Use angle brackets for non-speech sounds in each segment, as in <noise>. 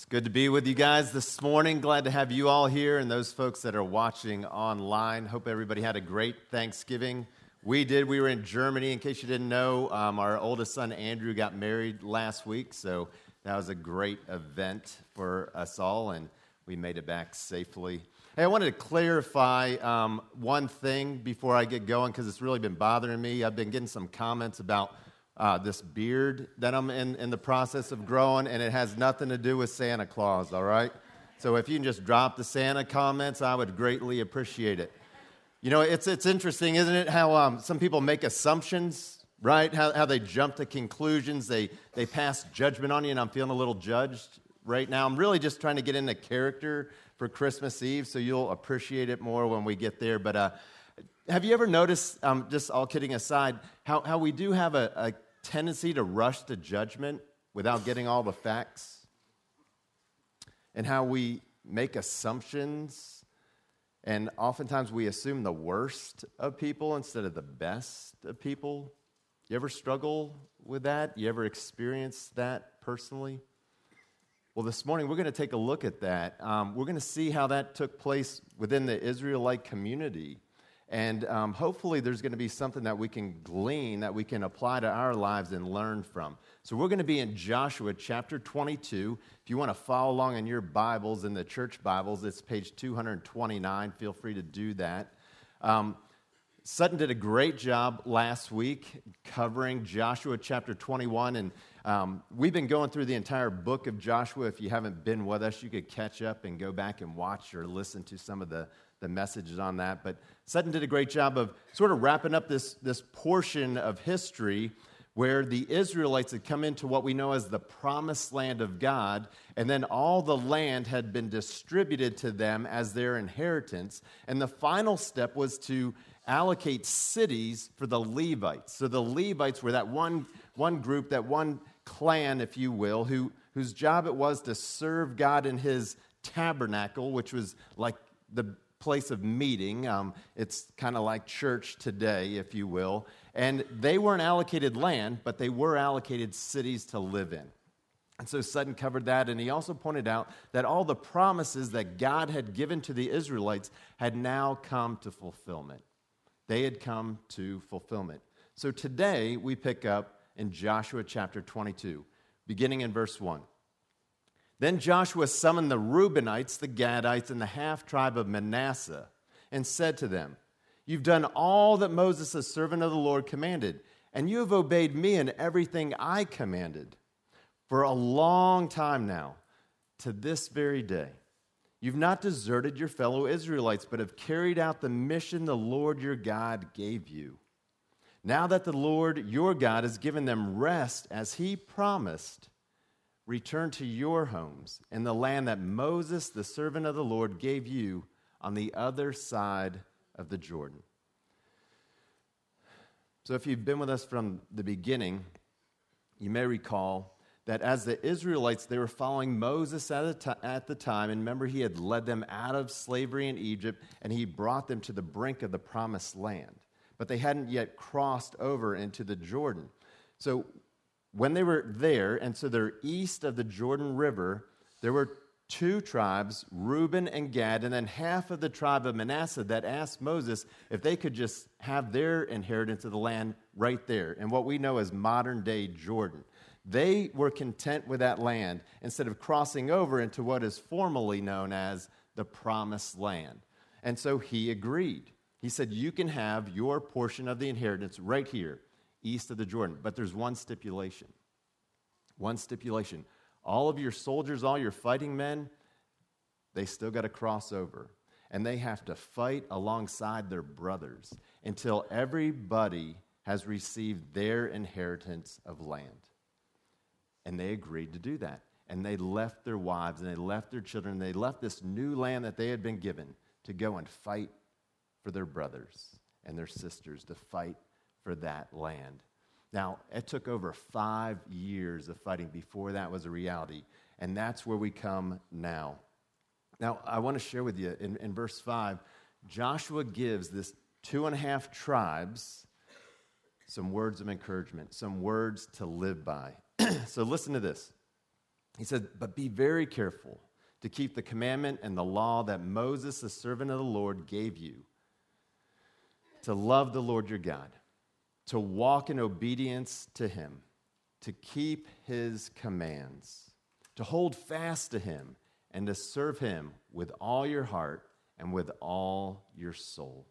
It's good to be with you guys this morning. Glad to have you all here and those folks that are watching online. Hope everybody had a great Thanksgiving. We did. We were in Germany. In case you didn't know, um, our oldest son Andrew got married last week, so that was a great event for us all, and we made it back safely. Hey, I wanted to clarify um, one thing before I get going because it's really been bothering me. I've been getting some comments about uh, this beard that I'm in, in the process of growing, and it has nothing to do with Santa Claus, all right? So if you can just drop the Santa comments, I would greatly appreciate it. You know, it's, it's interesting, isn't it, how um, some people make assumptions, right? How, how they jump to conclusions, they, they pass judgment on you, and I'm feeling a little judged right now. I'm really just trying to get into character for Christmas Eve, so you'll appreciate it more when we get there. But uh, have you ever noticed, um, just all kidding aside, how, how we do have a, a tendency to rush to judgment without getting all the facts, and how we make assumptions, and oftentimes we assume the worst of people instead of the best of people. You ever struggle with that? You ever experience that personally? Well, this morning we're going to take a look at that. Um, we're going to see how that took place within the Israelite community and um, hopefully, there's going to be something that we can glean, that we can apply to our lives and learn from. So, we're going to be in Joshua chapter 22. If you want to follow along in your Bibles, in the church Bibles, it's page 229. Feel free to do that. Um, Sutton did a great job last week covering Joshua chapter 21. And um, we've been going through the entire book of Joshua. If you haven't been with us, you could catch up and go back and watch or listen to some of the the messages on that. But Sutton did a great job of sort of wrapping up this, this portion of history where the Israelites had come into what we know as the promised land of God, and then all the land had been distributed to them as their inheritance. And the final step was to allocate cities for the Levites. So the Levites were that one, one group, that one clan, if you will, who, whose job it was to serve God in his tabernacle, which was like the place of meeting. Um, it's kind of like church today, if you will. And they weren't allocated land, but they were allocated cities to live in. And so Sutton covered that, and he also pointed out that all the promises that God had given to the Israelites had now come to fulfillment. They had come to fulfillment. So today we pick up in Joshua chapter 22, beginning in verse 1. Then Joshua summoned the Reubenites, the Gadites, and the half tribe of Manasseh and said to them, You've done all that Moses, the servant of the Lord, commanded, and you have obeyed me in everything I commanded. For a long time now, to this very day, you've not deserted your fellow Israelites, but have carried out the mission the Lord your God gave you. Now that the Lord your God has given them rest as he promised, Return to your homes in the land that Moses, the servant of the Lord, gave you on the other side of the Jordan. So, if you've been with us from the beginning, you may recall that as the Israelites, they were following Moses at, t- at the time. And remember, he had led them out of slavery in Egypt and he brought them to the brink of the promised land. But they hadn't yet crossed over into the Jordan. So, when they were there, and so they're east of the Jordan River, there were two tribes, Reuben and Gad, and then half of the tribe of Manasseh that asked Moses if they could just have their inheritance of the land right there, in what we know as modern day Jordan. They were content with that land instead of crossing over into what is formally known as the promised land. And so he agreed. He said, You can have your portion of the inheritance right here east of the Jordan. But there's one stipulation. One stipulation. All of your soldiers, all your fighting men, they still got to cross over. And they have to fight alongside their brothers until everybody has received their inheritance of land. And they agreed to do that. And they left their wives and they left their children. And they left this new land that they had been given to go and fight for their brothers and their sisters, to fight for that land. Now, it took over five years of fighting before that was a reality, and that's where we come now. Now, I want to share with you in, in verse 5, Joshua gives this two and a half tribes some words of encouragement, some words to live by. <clears throat> so listen to this. He said, But be very careful to keep the commandment and the law that Moses, the servant of the Lord, gave you to love the Lord your God, to walk in obedience to him, to keep his commands, to hold fast to him, and to serve him with all your heart and with all your soul.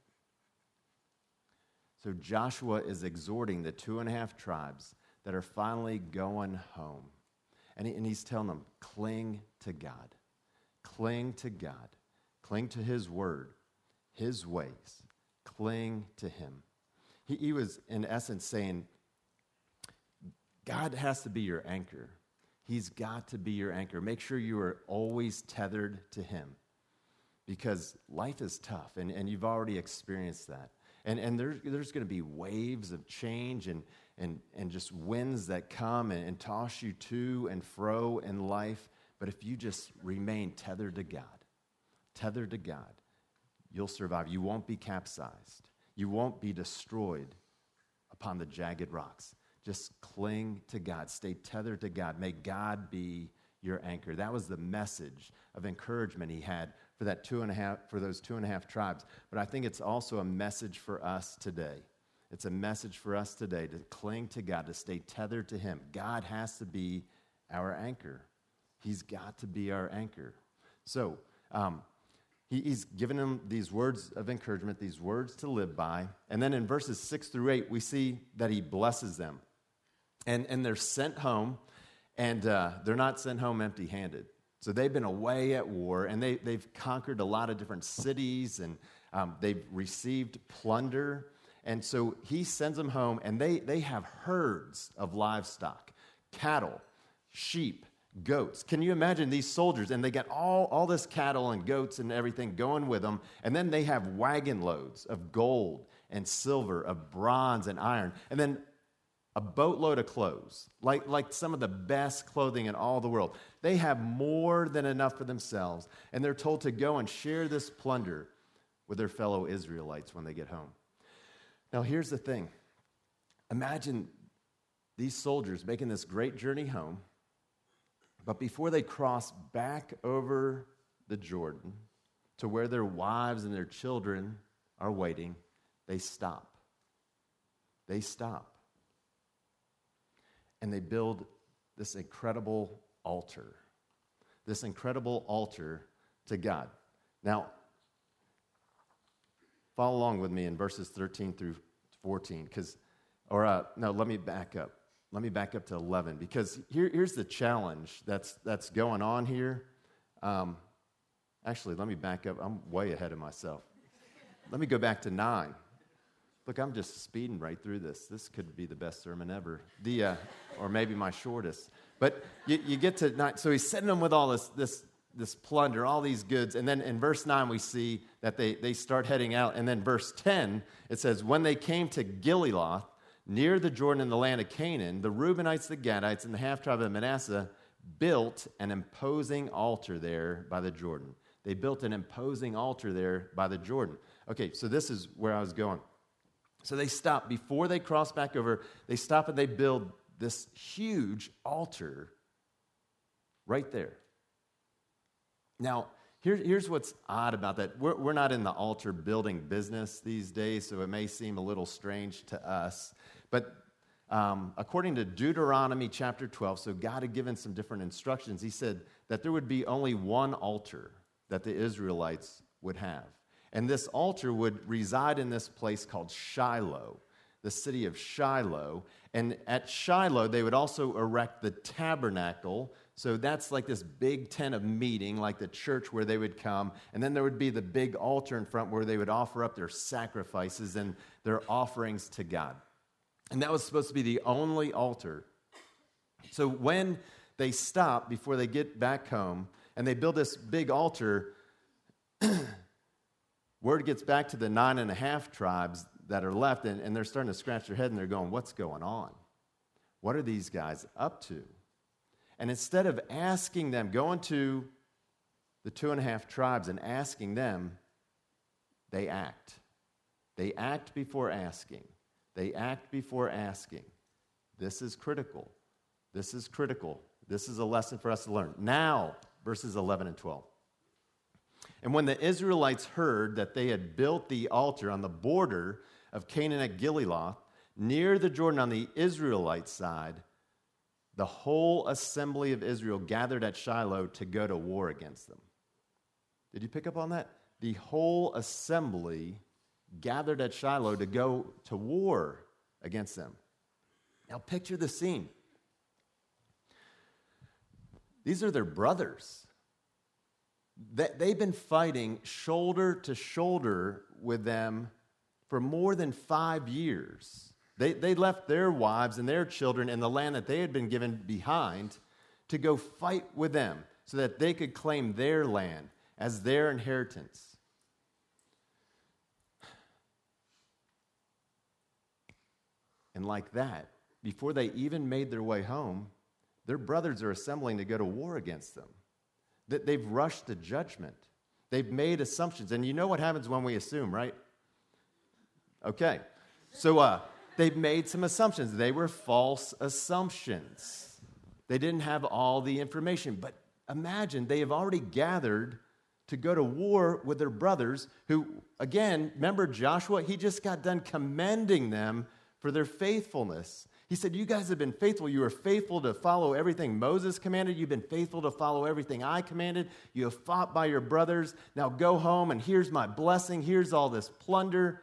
So Joshua is exhorting the two and a half tribes that are finally going home. And, he, and he's telling them, cling to God. Cling to God. Cling to his word, his ways. Cling to him. He, he was, in essence, saying, God has to be your anchor. He's got to be your anchor. Make sure you are always tethered to him because life is tough, and, and you've already experienced that. And, and there, there's going to be waves of change and, and, and just winds that come and, and toss you to and fro in life. But if you just remain tethered to God, tethered to God, you'll survive. You won't be capsized, you won't be destroyed upon the jagged rocks. Just cling to God, stay tethered to God. May God be your anchor. That was the message of encouragement he had for that two and a half for those two and a half tribes. But I think it's also a message for us today. It's a message for us today to cling to God, to stay tethered to Him. God has to be our anchor. He's got to be our anchor. So, um, he, he's given them these words of encouragement, these words to live by. And then in verses six through eight, we see that he blesses them. And, and they're sent home, and uh, they're not sent home empty handed. So they've been away at war, and they, they've conquered a lot of different cities, and um, they've received plunder. And so he sends them home, and they, they have herds of livestock cattle, sheep, goats. Can you imagine these soldiers? And they get all, all this cattle and goats and everything going with them. And then they have wagon loads of gold and silver, of bronze and iron. And then a boatload of clothes, like, like some of the best clothing in all the world. They have more than enough for themselves. And they're told to go and share this plunder with their fellow Israelites when they get home. Now, here's the thing imagine these soldiers making this great journey home but before they cross back over the Jordan to where their wives and their children are waiting, they stop. They stop. And they build this incredible altar. This incredible altar to God. Now, follow along with me in verses 13 through 14, because, or uh, no, let me back up let me back up to 11 because here, here's the challenge that's, that's going on here. Um, actually, let me back up. I'm way ahead of myself. let me go back to 9. Look, I'm just speeding right through this. This could be the best sermon ever, the, uh, or maybe my shortest. But you, you get to 9. So he's sending them with all this, this, this plunder, all these goods. And then in verse 9, we see that they, they start heading out. And then verse 10, it says, When they came to Geliloth, near the Jordan in the land of Canaan, the Reubenites, the Gadites, and the half tribe of Manasseh built an imposing altar there by the Jordan. They built an imposing altar there by the Jordan. Okay, so this is where I was going. So they stop before they cross back over, they stop and they build this huge altar right there. Now, here, here's what's odd about that. We're, we're not in the altar building business these days, so it may seem a little strange to us. But um, according to Deuteronomy chapter 12, so God had given some different instructions. He said that there would be only one altar that the Israelites would have. And this altar would reside in this place called Shiloh, the city of Shiloh. And at Shiloh, they would also erect the tabernacle. So that's like this big tent of meeting, like the church where they would come. And then there would be the big altar in front where they would offer up their sacrifices and their offerings to God. And that was supposed to be the only altar. So when they stop before they get back home and they build this big altar, <clears throat> word gets back to the nine and a half tribes that are left, and, and they're starting to scratch their head and they're going, What's going on? What are these guys up to? And instead of asking them, going to the two and a half tribes and asking them, they act. They act before asking. They act before asking. This is critical. This is critical. This is a lesson for us to learn. Now, verses 11 and 12. And when the Israelites heard that they had built the altar on the border of Canaan at Geliloth, near the Jordan on the Israelite side, the whole assembly of Israel gathered at Shiloh to go to war against them. Did you pick up on that? The whole assembly gathered at Shiloh to go to war against them. Now, picture the scene. These are their brothers. They've been fighting shoulder to shoulder with them for more than five years. They, they left their wives and their children in the land that they had been given behind to go fight with them so that they could claim their land as their inheritance. And like that, before they even made their way home, their brothers are assembling to go to war against them. That they've rushed to judgment. They've made assumptions. And you know what happens when we assume, right? Okay. So uh, they've made some assumptions. They were false assumptions. They didn't have all the information. But imagine they have already gathered to go to war with their brothers, who, again, remember Joshua? He just got done commending them for their faithfulness. He said, You guys have been faithful. You were faithful to follow everything Moses commanded. You've been faithful to follow everything I commanded. You have fought by your brothers. Now go home, and here's my blessing. Here's all this plunder.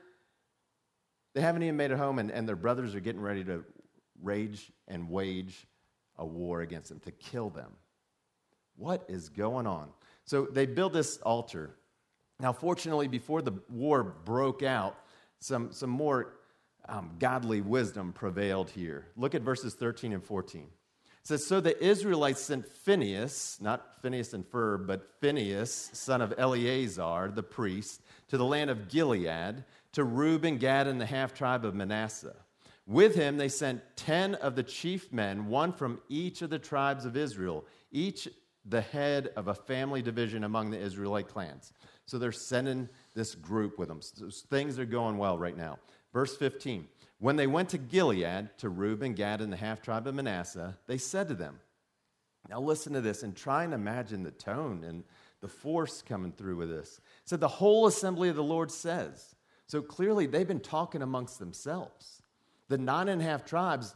They haven't even made it home, and, and their brothers are getting ready to rage and wage a war against them, to kill them. What is going on? So they build this altar. Now, fortunately, before the war broke out, some, some more um, godly wisdom prevailed here. Look at verses 13 and 14. It says, So the Israelites sent Phinehas, not Phineas and Ferb, but Phinehas, son of Eleazar, the priest, to the land of Gilead, to Reuben, Gad, and the half tribe of Manasseh. With him, they sent 10 of the chief men, one from each of the tribes of Israel, each the head of a family division among the Israelite clans. So they're sending this group with them. So things are going well right now. Verse 15 When they went to Gilead, to Reuben, Gad, and the half tribe of Manasseh, they said to them, Now listen to this and try and imagine the tone and the force coming through with this. It said, The whole assembly of the Lord says. So clearly they've been talking amongst themselves. The nine and a half tribes,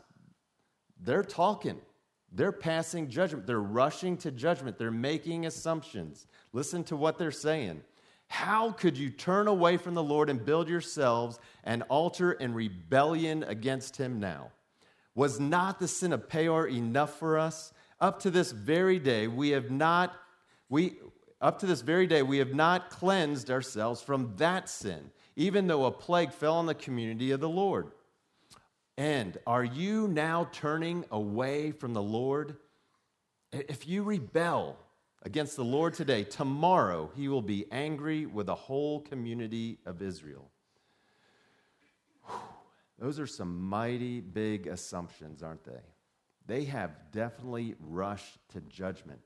they're talking. They're passing judgment. They're rushing to judgment. They're making assumptions. Listen to what they're saying. How could you turn away from the Lord and build yourselves an altar in rebellion against him now? Was not the sin of Peor enough for us? Up to this very day, we have not, we, up to this very day, we have not cleansed ourselves from that sin, even though a plague fell on the community of the Lord. And are you now turning away from the Lord? If you rebel, against the Lord today, tomorrow he will be angry with the whole community of Israel. Those are some mighty big assumptions, aren't they? They have definitely rushed to judgment.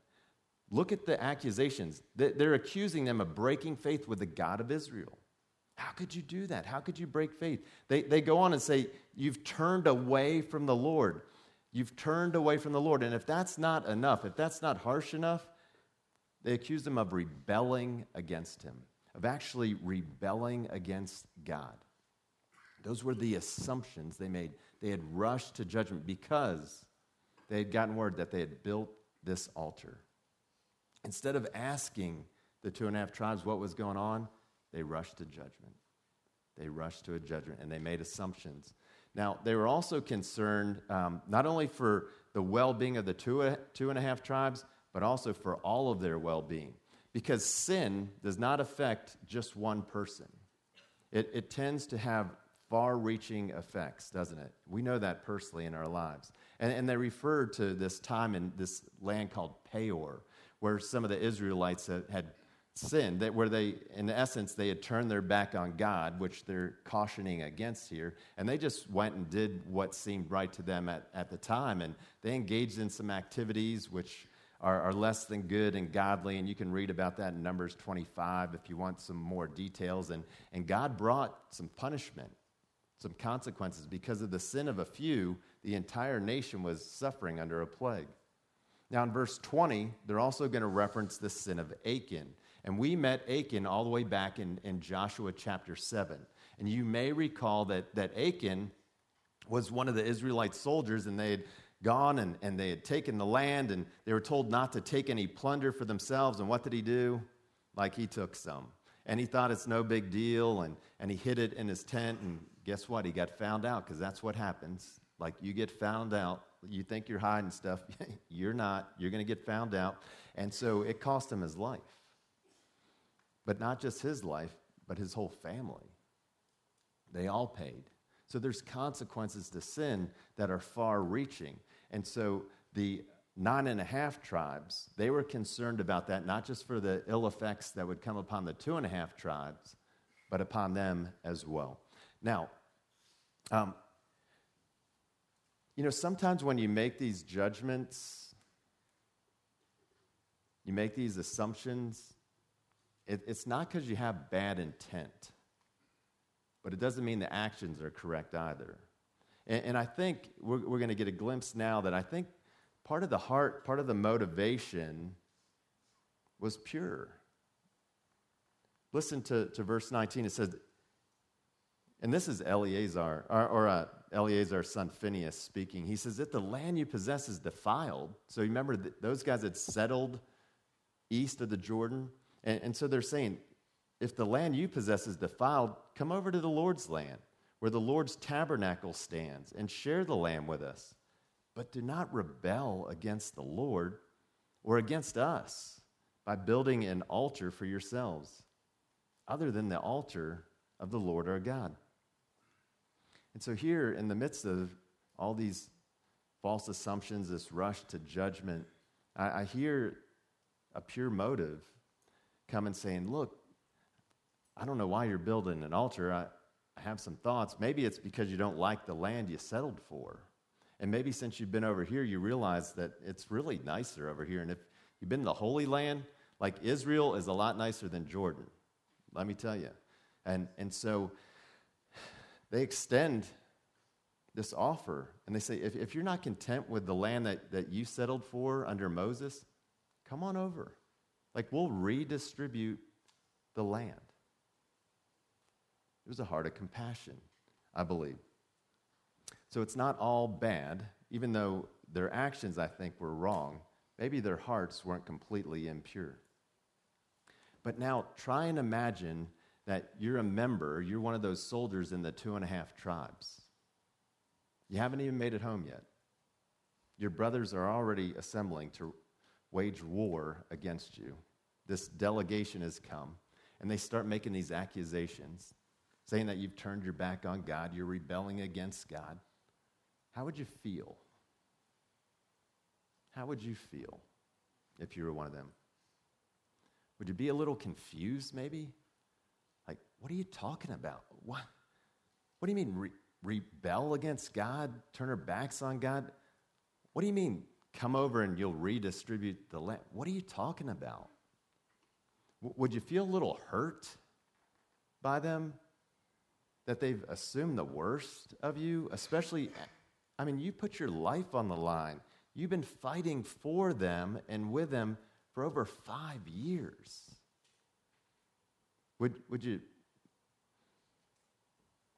Look at the accusations. They're accusing them of breaking faith with the God of Israel. How could you do that? How could you break faith? They, they go on and say, You've turned away from the Lord. You've turned away from the Lord. And if that's not enough, if that's not harsh enough, they accused him of rebelling against him, of actually rebelling against God. Those were the assumptions they made. They had rushed to judgment because they had gotten word that they had built this altar. Instead of asking the two and a half tribes what was going on, they rushed to judgment. They rushed to a judgment and they made assumptions. Now, they were also concerned um, not only for the well being of the two, two and a half tribes, but also for all of their well being. Because sin does not affect just one person, it, it tends to have far reaching effects, doesn't it? We know that personally in our lives. And, and they refer to this time in this land called Peor, where some of the Israelites had, had sinned, that where they, in essence, they had turned their back on God, which they're cautioning against here, and they just went and did what seemed right to them at, at the time. And they engaged in some activities which are, are less than good and godly. And you can read about that in Numbers 25 if you want some more details. And, and God brought some punishment, some consequences. Because of the sin of a few, the entire nation was suffering under a plague. Now, in verse 20, they're also going to reference the sin of Achan. And we met Achan all the way back in, in Joshua chapter 7. And you may recall that, that Achan was one of the Israelite soldiers, and they had gone and, and they had taken the land, and they were told not to take any plunder for themselves. And what did he do? Like he took some. And he thought it's no big deal, and, and he hid it in his tent. And guess what? He got found out because that's what happens. Like you get found out, you think you're hiding stuff, <laughs> you're not. You're going to get found out. And so it cost him his life. But not just his life, but his whole family. They all paid. So there's consequences to sin that are far reaching. And so the nine and a half tribes, they were concerned about that, not just for the ill effects that would come upon the two and a half tribes, but upon them as well. Now, um, you know, sometimes when you make these judgments, you make these assumptions, it, it's not because you have bad intent, but it doesn't mean the actions are correct either. And, and I think we're, we're going to get a glimpse now that I think part of the heart, part of the motivation was pure. Listen to, to verse 19. It says, and this is Eleazar, or, or uh, Eleazar's son Phineas speaking. He says, If the land you possess is defiled, so remember, those guys had settled east of the Jordan. And, and so they're saying, if the land you possess is defiled, come over to the Lord's land, where the Lord's tabernacle stands, and share the lamb with us. But do not rebel against the Lord or against us by building an altar for yourselves, other than the altar of the Lord our God. And so, here in the midst of all these false assumptions, this rush to judgment, I, I hear a pure motive come and saying, Look, I don't know why you're building an altar. I, have some thoughts. Maybe it's because you don't like the land you settled for. And maybe since you've been over here, you realize that it's really nicer over here. And if you've been to the Holy Land, like Israel is a lot nicer than Jordan, let me tell you. And, and so they extend this offer and they say, if, if you're not content with the land that, that you settled for under Moses, come on over. Like, we'll redistribute the land. It was a heart of compassion, I believe. So it's not all bad, even though their actions, I think, were wrong. Maybe their hearts weren't completely impure. But now try and imagine that you're a member, you're one of those soldiers in the two and a half tribes. You haven't even made it home yet. Your brothers are already assembling to wage war against you. This delegation has come, and they start making these accusations, saying that you've turned your back on God, you're rebelling against God. How would you feel? How would you feel if you were one of them? Would you be a little confused, maybe? Like, what are you talking about? What, what do you mean, re- rebel against God, turn our backs on God? What do you mean, come over and you'll redistribute the land? What are you talking about? W- would you feel a little hurt by them that they've assumed the worst of you? Especially, I mean, you put your life on the line. You've been fighting for them and with them for over five years. Would, would you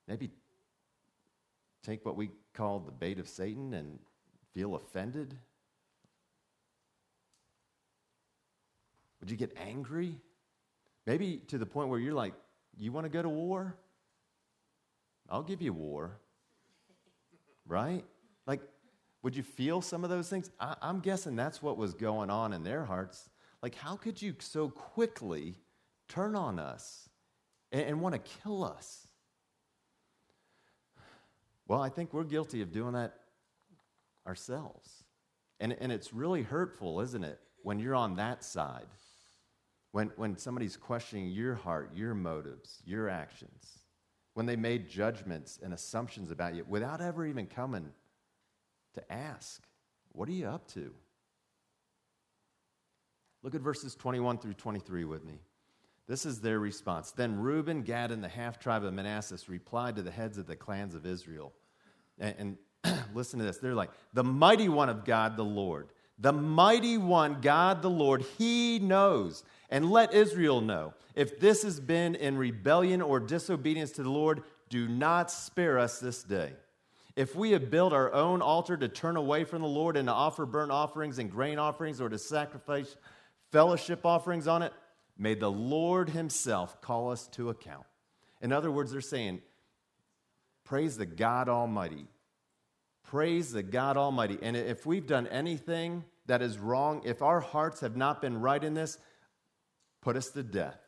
maybe take what we call the bait of Satan and feel offended? Would you get angry? Maybe to the point where you're like, you want to go to war? I'll give you war. Right? Like, would you feel some of those things? I, am guessing that's what was going on in their hearts. Like, how could you so quickly turn on us and, and want to kill us? Well, I think we're guilty of doing that ourselves. And, and it's really hurtful, isn't it, when you're on that side? When, when somebody's questioning your heart, your motives, your actions, when they made judgments and assumptions about you without ever even coming to ask, What are you up to? Look at verses 21 through 23 with me. This is their response. Then Reuben, Gad, and the half tribe of Manasseh replied to the heads of the clans of Israel. And, and <clears throat> listen to this. They're like, The mighty one of God, the Lord, The mighty one, God the Lord, he knows. And let Israel know if this has been in rebellion or disobedience to the Lord, do not spare us this day. If we have built our own altar to turn away from the Lord and to offer burnt offerings and grain offerings or to sacrifice fellowship offerings on it, may the Lord Himself call us to account. In other words, they're saying, Praise the God Almighty. Praise the God Almighty. And if we've done anything that is wrong, if our hearts have not been right in this, put us to death.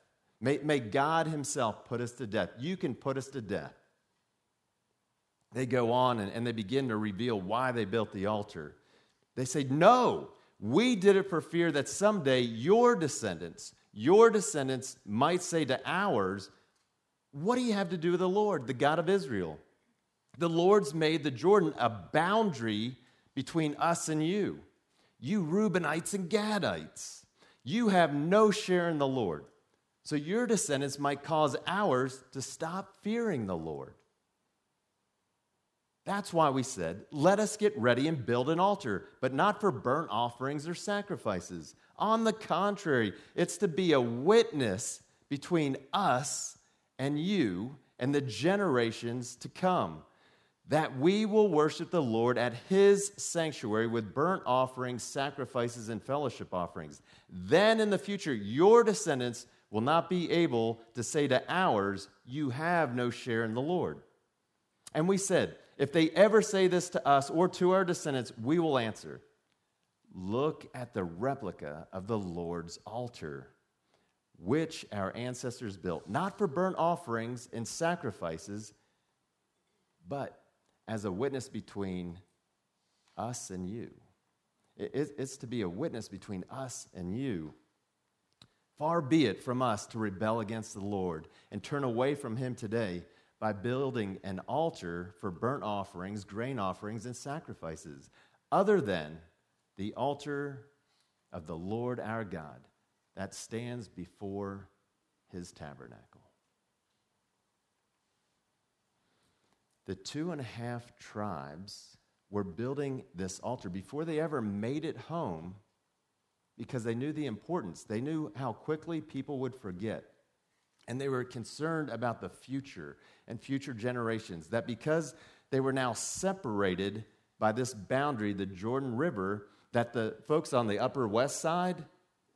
May, may God Himself put us to death. You can put us to death. They go on and, and they begin to reveal why they built the altar. They say, No, we did it for fear that someday your descendants, your descendants might say to ours, What do you have to do with the Lord, the God of Israel? The Lord's made the Jordan a boundary between us and you. You Reubenites and Gadites, you have no share in the Lord. So your descendants might cause ours to stop fearing the Lord. That's why we said, let us get ready and build an altar, but not for burnt offerings or sacrifices. On the contrary, it's to be a witness between us and you and the generations to come, that we will worship the Lord at his sanctuary with burnt offerings, sacrifices, and fellowship offerings. Then in the future, your descendants will not be able to say to ours, You have no share in the Lord. And we said, if they ever say this to us or to our descendants, we will answer Look at the replica of the Lord's altar, which our ancestors built, not for burnt offerings and sacrifices, but as a witness between us and you. It's to be a witness between us and you. Far be it from us to rebel against the Lord and turn away from him today by building an altar for burnt offerings, grain offerings, and sacrifices, other than the altar of the Lord our God that stands before his tabernacle. The two and a half tribes were building this altar before they ever made it home because they knew the importance. They knew how quickly people would forget. And they were concerned about the future and future generations. That because they were now separated by this boundary, the Jordan River, that the folks on the upper west side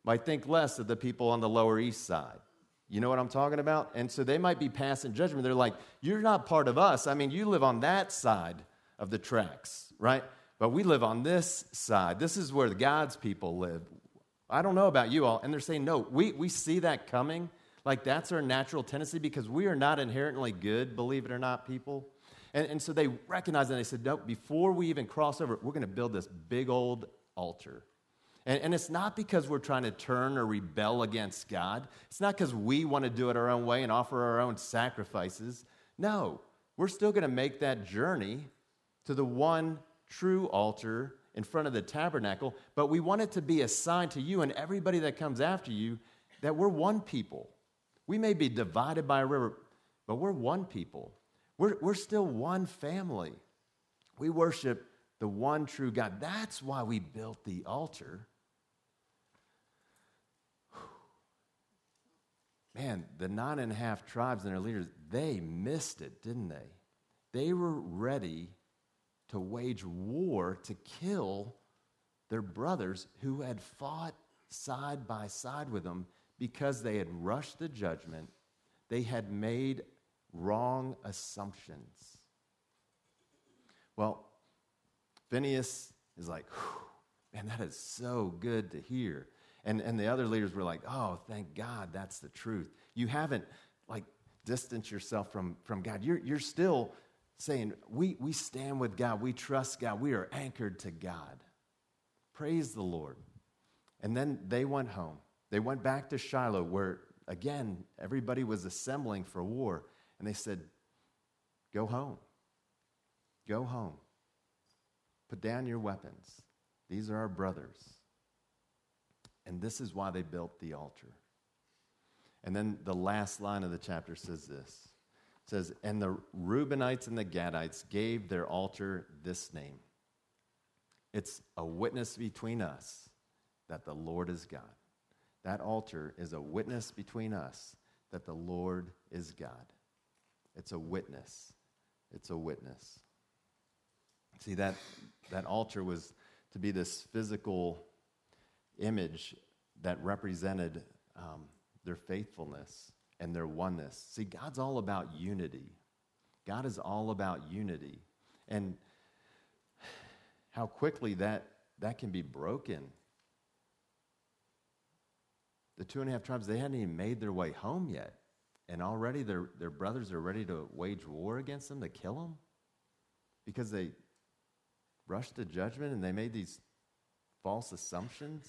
might think less of the people on the lower east side. You know what I'm talking about? And so they might be passing judgment. They're like, You're not part of us. I mean, you live on that side of the tracks, right? But we live on this side. This is where the God's people live. I don't know about you all. And they're saying, No, we, we see that coming. Like that's our natural tendency because we are not inherently good, believe it or not, people. And, and so they recognized and they said, no, before we even cross over, we're going to build this big old altar. And, and it's not because we're trying to turn or rebel against God. It's not because we want to do it our own way and offer our own sacrifices. No, we're still going to make that journey to the one true altar in front of the tabernacle, but we want it to be a sign to you and everybody that comes after you that we're one people. We may be divided by a river, but we're one people. We're, we're still one family. We worship the one true God. That's why we built the altar. Man, the nine and a half tribes and their leaders, they missed it, didn't they? They were ready to wage war to kill their brothers who had fought side by side with them because they had rushed the judgment, they had made wrong assumptions. Well, Phineas is like, man, that is so good to hear. And, and the other leaders were like, oh, thank God that's the truth. You haven't like distanced yourself from, from God. You're, you're still saying, we, we stand with God. We trust God. We are anchored to God. Praise the Lord. And then they went home. They went back to Shiloh, where again, everybody was assembling for war. And they said, Go home. Go home. Put down your weapons. These are our brothers. And this is why they built the altar. And then the last line of the chapter says this it says, And the Reubenites and the Gadites gave their altar this name It's a witness between us that the Lord is God. That altar is a witness between us that the Lord is God. It's a witness. It's a witness. See, that, that altar was to be this physical image that represented um, their faithfulness and their oneness. See, God's all about unity. God is all about unity. And how quickly that, that can be broken. The two and a half tribes, they hadn't even made their way home yet. And already their, their brothers are ready to wage war against them, to kill them, because they rushed to judgment and they made these false assumptions.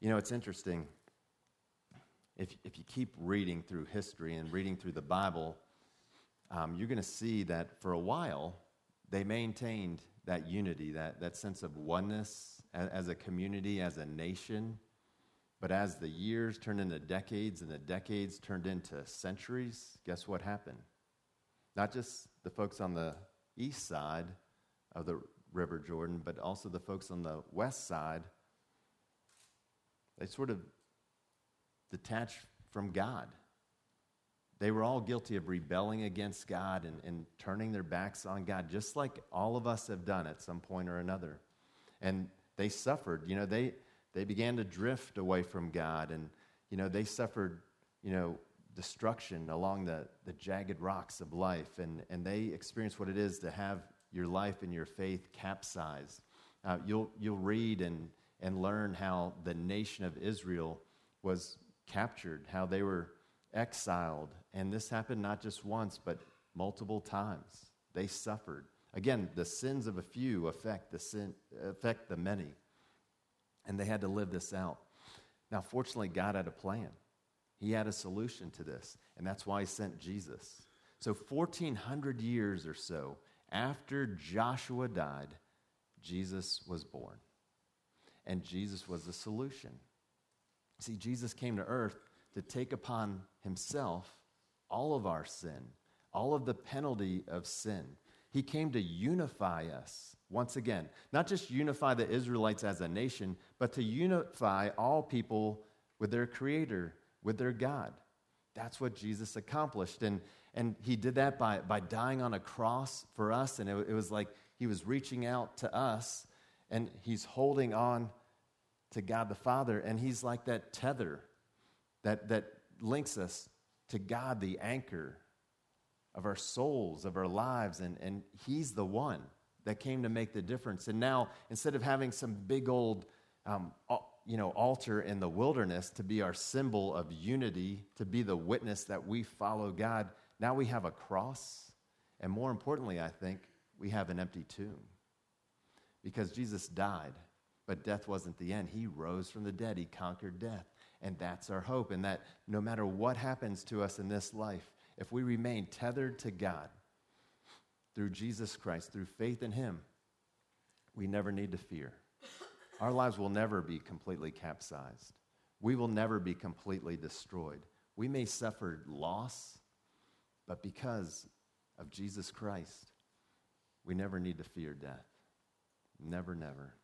You know, it's interesting. If, if you keep reading through history and reading through the Bible, um, you're going to see that for a while, they maintained that unity, that, that sense of oneness as, as a community, as a nation. But as the years turned into decades and the decades turned into centuries, guess what happened? Not just the folks on the east side of the River Jordan, but also the folks on the west side. They sort of detached from God. They were all guilty of rebelling against God and, and turning their backs on God, just like all of us have done at some point or another. And they suffered. You know, they, they began to drift away from God, and, you know, they suffered, you know, destruction along the, the jagged rocks of life, and, and they experience what it is to have your life and your faith capsized. Uh, you'll, you'll read and, and learn how the nation of Israel was captured, how they were exiled. And this happened not just once, but multiple times. They suffered. Again, the sins of a few affect the, sin, affect the many. And they had to live this out. Now, fortunately, God had a plan. He had a solution to this, and that's why he sent Jesus. So, 1400 years or so after Joshua died, Jesus was born. And Jesus was the solution. See, Jesus came to earth to take upon himself all of our sin, all of the penalty of sin. He came to unify us once again, not just unify the Israelites as a nation, but to unify all people with their Creator, with their God. That's what Jesus accomplished. And, and he did that by, by dying on a cross for us. And it, it was like he was reaching out to us and he's holding on to God the Father. And he's like that tether that, that links us to God, the anchor of our souls, of our lives. And, and He's the one that came to make the difference. And now, instead of having some big old um, you know, altar in the wilderness to be our symbol of unity, to be the witness that we follow God, now we have a cross. And more importantly, I think, we have an empty tomb. Because Jesus died, but death wasn't the end. He rose from the dead, He conquered death. And that's our hope. And that no matter what happens to us in this life, if we remain tethered to God through Jesus Christ, through faith in Him, we never need to fear. Our lives will never be completely capsized. We will never be completely destroyed. We may suffer loss, but because of Jesus Christ, we never need to fear death. Never, never.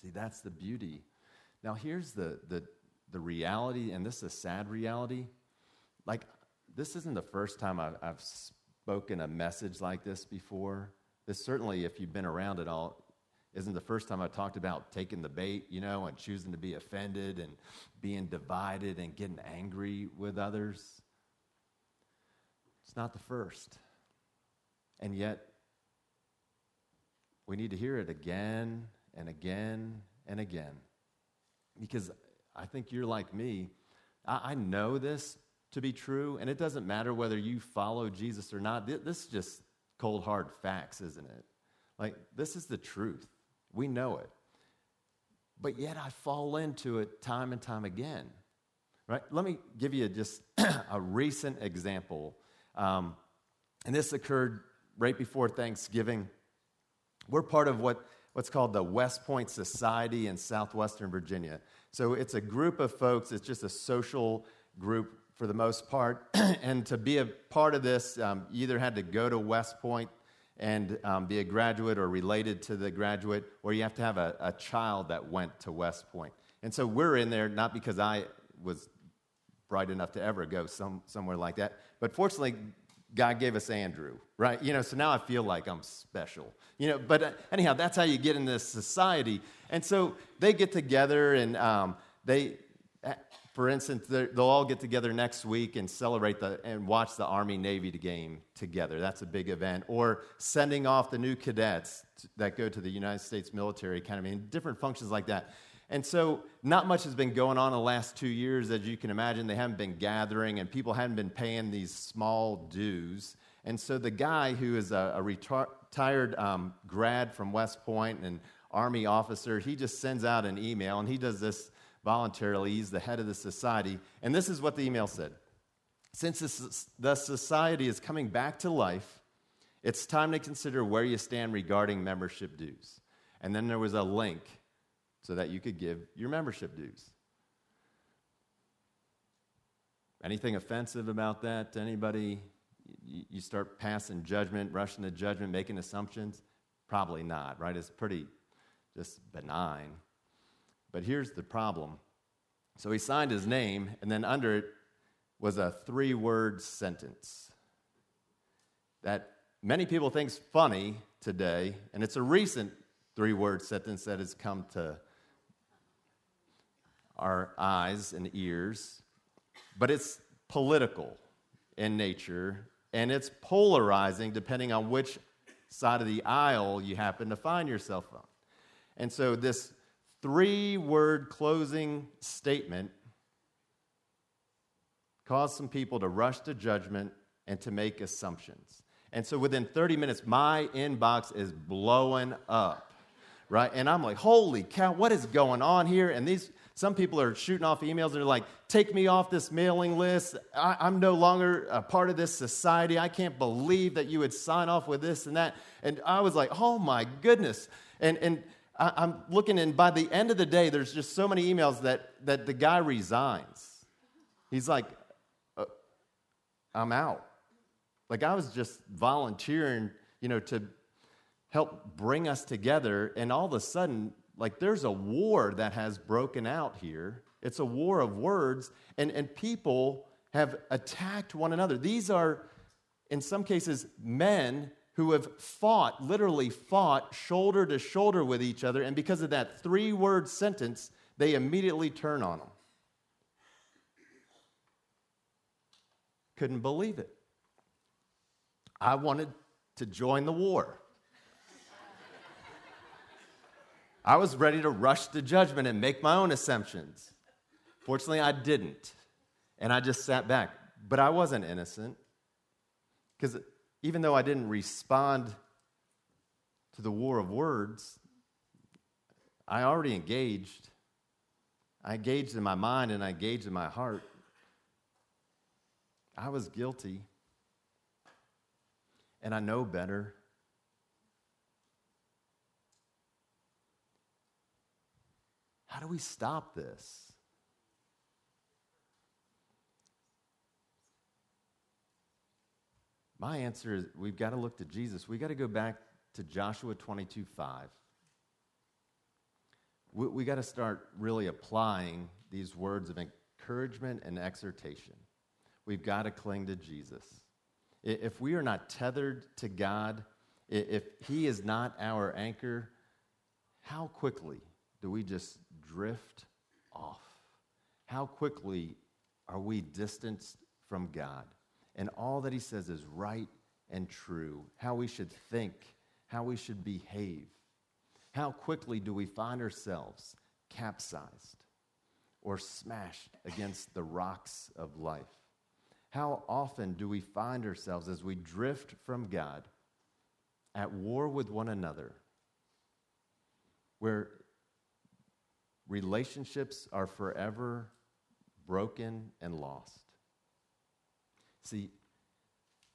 See, that's the beauty. Now, here's the, the, the reality, and this is a sad reality. Like, this isn't the first time I've, I've spoken a message like this before. This certainly, if you've been around at all, isn't the first time I talked about taking the bait, you know, and choosing to be offended and being divided and getting angry with others. It's not the first. And yet, we need to hear it again and again and again. Because I think you're like me. I, I know this to be true, and it doesn't matter whether you follow Jesus or not. This is just cold, hard facts, isn't it? Like, this is the truth. We know it. But yet I fall into it time and time again. Right? Let me give you just <clears throat> a recent example. Um, and this occurred right before Thanksgiving. We're part of what, what's called the West Point Society in southwestern Virginia. So it's a group of folks, it's just a social group for the most part. <clears throat> and to be a part of this, um, you either had to go to West Point and um, be a graduate or related to the graduate, or you have to have a, a child that went to West Point. And so we're in there not because I was bright enough to ever go some, somewhere like that, but fortunately, God gave us Andrew, right? You know, so now I feel like I'm special. You know, but uh, anyhow, that's how you get in this society. And so they get together and um, they, for instance, they'll all get together next week and celebrate the, and watch the Army Navy game together. That's a big event. Or sending off the new cadets that go to the United States Military Academy and different functions like that. And so, not much has been going on in the last two years, as you can imagine. They haven't been gathering, and people hadn't been paying these small dues. And so, the guy who is a, a retired um, grad from West Point and Army officer, he just sends out an email, and he does this voluntarily. He's the head of the society. And this is what the email said Since the society is coming back to life, it's time to consider where you stand regarding membership dues. And then there was a link so that you could give your membership dues. Anything offensive about that to anybody? You start passing judgment, rushing to judgment, making assumptions? Probably not, right? It's pretty just benign. But here's the problem. So he signed his name, and then under it was a three word sentence that many people think is funny today, and it's a recent three word sentence that has come to our eyes and ears, but it's political in nature and it's polarizing depending on which side of the aisle you happen to find yourself on. And so, this three word closing statement caused some people to rush to judgment and to make assumptions. And so, within 30 minutes, my inbox is blowing up, right? And I'm like, holy cow, what is going on here? And these some people are shooting off emails. They're like, take me off this mailing list. I, am no longer a part of this society. I can't believe that you would sign off with this and that. And I was like, oh my goodness. And, and I, I'm looking, and by the end of the day, there's just so many emails that, that the guy resigns. He's like, uh, I'm out. Like I was just volunteering, you know, to help bring us together. And all of a sudden, like there's a war that has broken out here. It's a war of words, and, and people have attacked one another. These are, in some cases, men who have fought, literally fought, shoulder to shoulder with each other, and because of that three word sentence, they immediately turn on them. Couldn't believe it. I wanted to join the war. I was ready to rush to judgment and make my own assumptions. Fortunately, I didn't. And I just sat back. But I wasn't innocent. Because even though I didn't respond to the war of words, I already engaged. I engaged in my mind and I engaged in my heart. I was guilty. And I know better. How do we stop this? My answer is we've got to look to Jesus. We've got to go back to Joshua 22 5. We, we got to start really applying these words of encouragement and exhortation. We've got to cling to Jesus. If we are not tethered to God, if He is not our anchor, how quickly do we just drift off? How quickly are we distanced from God? And all that He says is right and true, how we should think, how we should behave. How quickly do we find ourselves capsized or smashed against the rocks of life? How often do we find ourselves as we drift from God at war with one another, where relationships are forever broken and lost. See,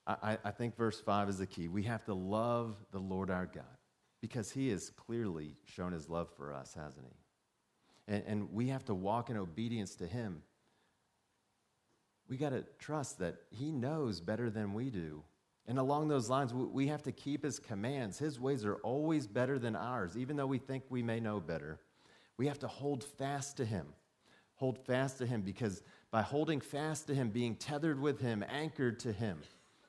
I, I, think verse 5 is the key. We have to love the Lord our God because he has clearly shown his love for us, hasn't he? And, and we have to walk in obedience to him. we got to trust that He knows better than we do. And along those lines, we have to keep His commands. His ways are always better than ours, even though we think we may know better. We have to hold fast to Him. Hold fast to Him because by holding fast to Him, being tethered with Him, anchored to Him,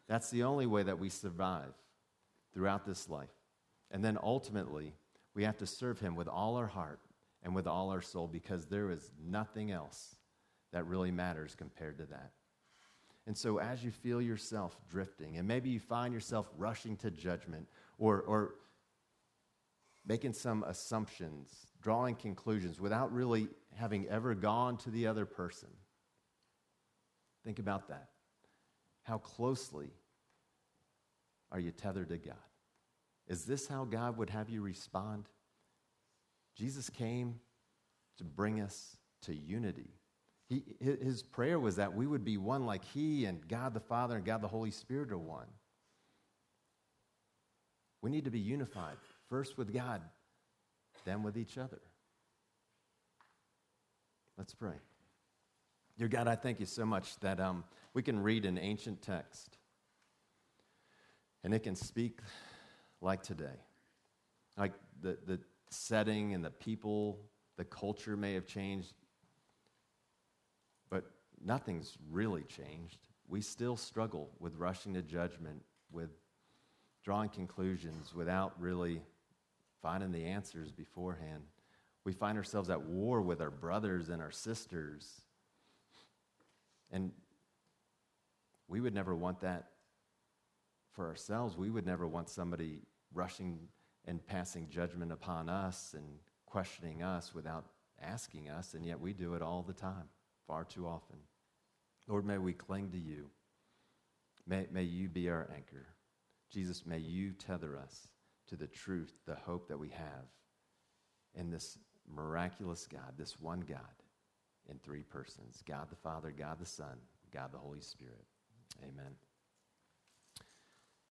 that's the only way that we survive throughout this life. And then ultimately, we have to serve Him with all our heart and with all our soul because there is nothing else that really matters compared to that. And so, as you feel yourself drifting, and maybe you find yourself rushing to judgment or, or making some assumptions, drawing conclusions without really having ever gone to the other person, think about that. How closely are you tethered to God? Is this how God would have you respond? Jesus came to bring us to unity. He, his prayer was that we would be one like He and God the Father and God the Holy Spirit are one. We need to be unified, first with God, then with each other. Let's pray. Dear God, I thank you so much that um, we can read an ancient text and it can speak like today. Like the, the setting and the people, the culture may have changed, but nothing's really changed. We still struggle with rushing to judgment, with drawing conclusions without really finding the answers beforehand. We find ourselves at war with our brothers and our sisters. And we would never want that for ourselves. We would never want somebody rushing and passing judgment upon us and questioning us without asking us, and yet we do it all the time, far too often. Lord, may we cling to you. May, may you be our anchor. Jesus, may you tether us to the truth, the hope that we have in this miraculous God, this one God in three persons God the Father, God the Son, God the Holy Spirit. Amen.